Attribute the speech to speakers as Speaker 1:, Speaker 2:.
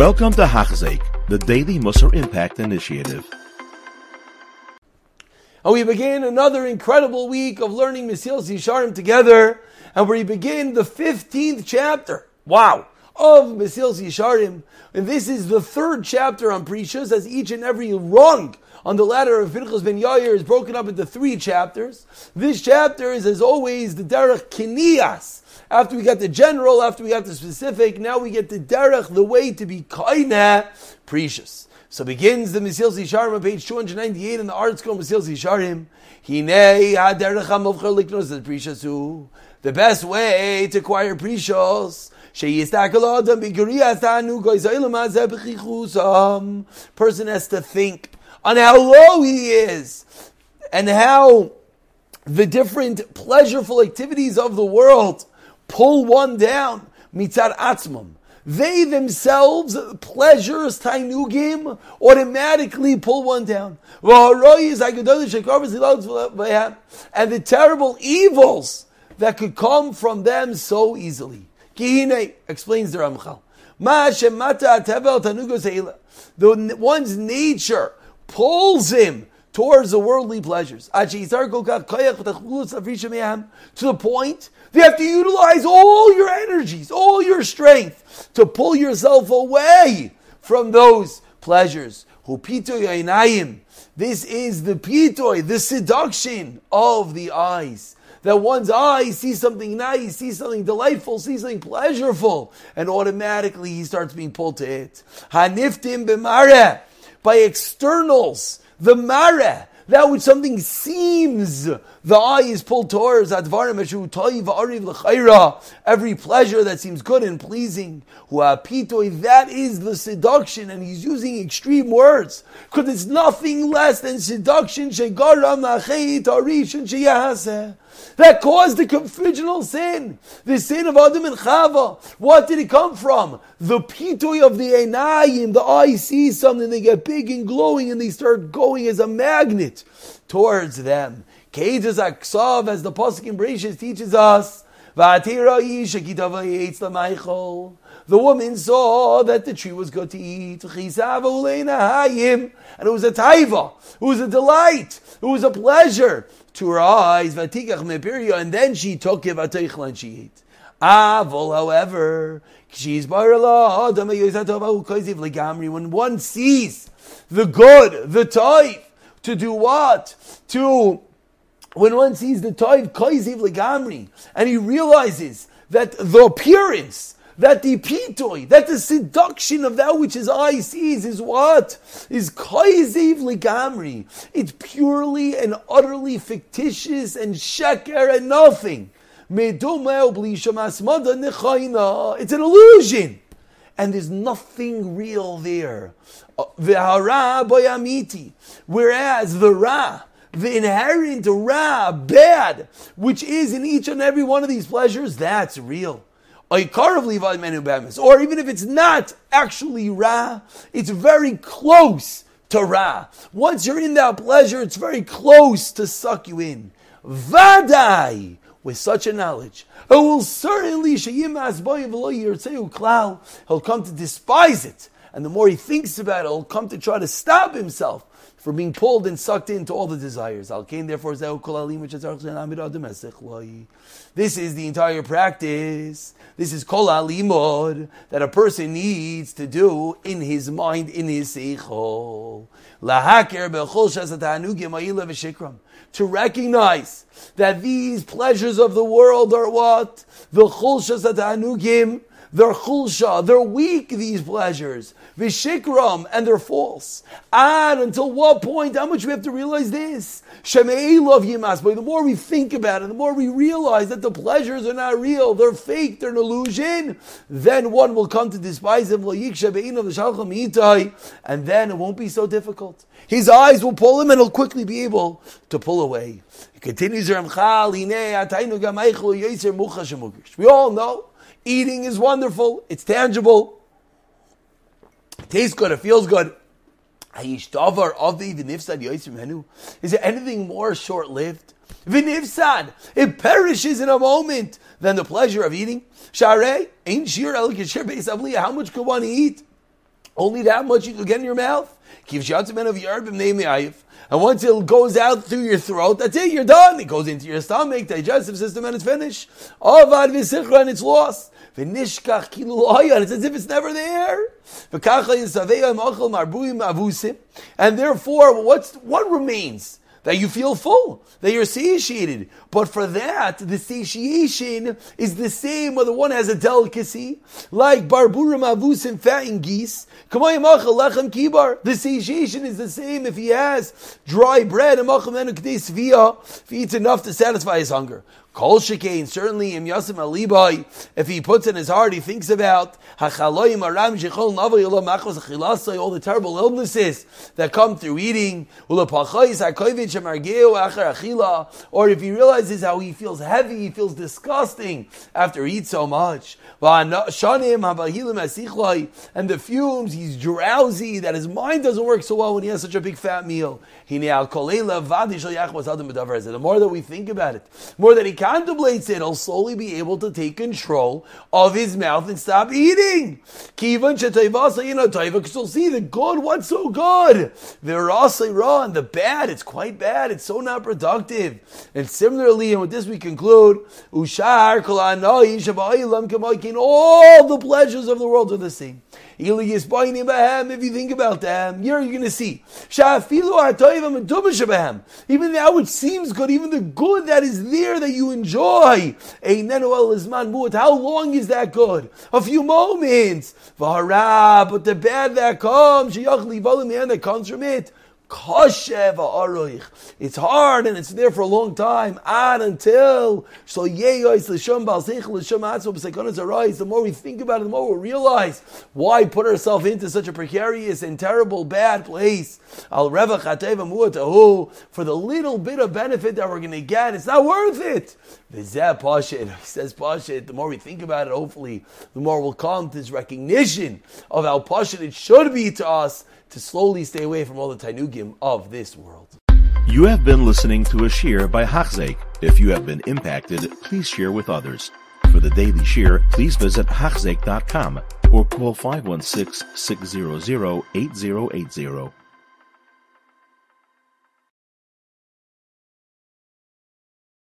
Speaker 1: Welcome to Hachzeik, the Daily Musar Impact Initiative.
Speaker 2: And we begin another incredible week of learning Mesilas Yesharim together, and we begin the 15th chapter, wow, of Mesilas Yesharim. And this is the third chapter on Prishas, as each and every rung on the ladder of Pinchas ben Yair is broken up into three chapters. This chapter is, as always, the Derech Kinias. After we got the general, after we got the specific, now we get the Derech, the way to be Kaina Prishus. So begins the Mesilas Yesharim on page 298 in the ArtScroll Mesilas Yesharim. Hinei ha-derech ha-movcher liknos prishus The best way to acquire prishus um, Person has to think on how low he is and how the different pleasureful activities of the world pull one down. Mitzad atzmam. They themselves, pleasures, tainugim, automatically pull one down. And the terrible evils that could come from them so easily. Kihine explains the Ramchal. The one's nature pulls him towards the worldly pleasures. To the point you have to utilize all your energies, all your strength to pull yourself away from those pleasures. This is the pitoy, the seduction of the eyes that one's ah, eye sees something nice, sees something delightful, sees something pleasurable, and automatically he starts being pulled to it. Haniftim b'mare, by externals, the mare, that which something seems the eye is pulled towards every pleasure that seems good and pleasing. That is the seduction, and he's using extreme words because it's nothing less than seduction that caused the original sin, the sin of Adam and Chava. What did it come from? The pitoy of the enayim. The eye sees something, they get big and glowing, and they start going as a magnet towards them. Kedas Aksav, as the Pasuk in Bereshit teaches us, the woman saw that the tree was good to eat. And it was a taiva. It was a delight. It was a pleasure to her eyes. And then she took it and she ate. Avol, however, when one sees the good, the type, to do what? To when one sees the toiv koiziv legamri, and he realizes that the appearance, that the pitoy, that the seduction of that which his eye sees is what? Is koiziv legamri. It's purely and utterly fictitious and sheker and nothing. It's an illusion. And there's nothing real there. Uh, Whereas the Ra, the inherent ra, bad, which is in each and every one of these pleasures, that's real. Or even if it's not actually ra, it's very close to ra. Once you're in that pleasure, it's very close to suck you in. Vadai, with such a knowledge, it will certainly he'll come to despise it. And the more he thinks about it, he'll come to try to stop himself for being pulled and sucked into all the desires. Al Kain, therefore, this is the entire practice. This is kol alimod that a person needs to do in his mind, in his seichol. To recognize that these pleasures of the world are what? The they're chulsha, they're weak, these pleasures. Vishikram, and they're false. And until what point, how much we have to realize this? Shemei love yimas. But the more we think about it, the more we realize that the pleasures are not real, they're fake, they're an illusion, then one will come to despise him, and then it won't be so difficult. His eyes will pull him and he'll quickly be able to pull away. He continues, we all know Eating is wonderful. It's tangible. It tastes good. It feels good. Is there anything more short-lived? Vinivsad, it perishes in a moment than the pleasure of eating. Share, ain't shir el How much could one eat? Only that much you can get in your mouth. And once it goes out through your throat, that's it, you're done. It goes into your stomach, digestive system, and it's finished. Avad v'sichra, and it's lost. And it's as if it's never there. And therefore, what's, what remains? That you feel full, that you're satiated. But for that, the satiation is the same whether one has a delicacy, like barburim avus and fatting geese. kibar. The satiation is the same if he has dry bread, if he eats enough to satisfy his hunger. Kol shekain, certainly im yasim alibai, if he puts in his heart, he thinks about hachaloyim aram shechol navo yolo machos achilasai, all the terrible illnesses that come through eating, ulapachayis hakoivit shemargeu achar achila, or if he realizes how he feels heavy, he feels disgusting after he eats so much, shanim habahilim asichlai, and the fumes, he's drowsy, that his mind doesn't work so well when he has such a big fat meal. The more that we think about it, more that he contemplates it, he'll slowly be able to take control of his mouth and stop eating. Because you'll see the good, what's so good? The and the bad, it's quite bad, it's so not productive. And similarly, and with this we conclude, all the pleasures of the world are the same. If you think about them, you're, you're going to see. Even that which seems good, even the good that is there that you enjoy. How long is that good? A few moments. But the bad that comes, that comes from it. It's hard and it's there for a long time. And until the more we think about it, the more we realize why put ourselves into such a precarious and terrible bad place. For the little bit of benefit that we're going to get, it's not worth it. He says Pashit, the more we think about it, hopefully, the more we'll come to this recognition of how Pashit it should be to us to slowly stay away from all the Tainugim of this world.
Speaker 1: You have been listening to a shiur by Hachzeik. If you have been impacted, please share with others. For the daily shiur, please visit Hachzeik.com or call 516 600 8080.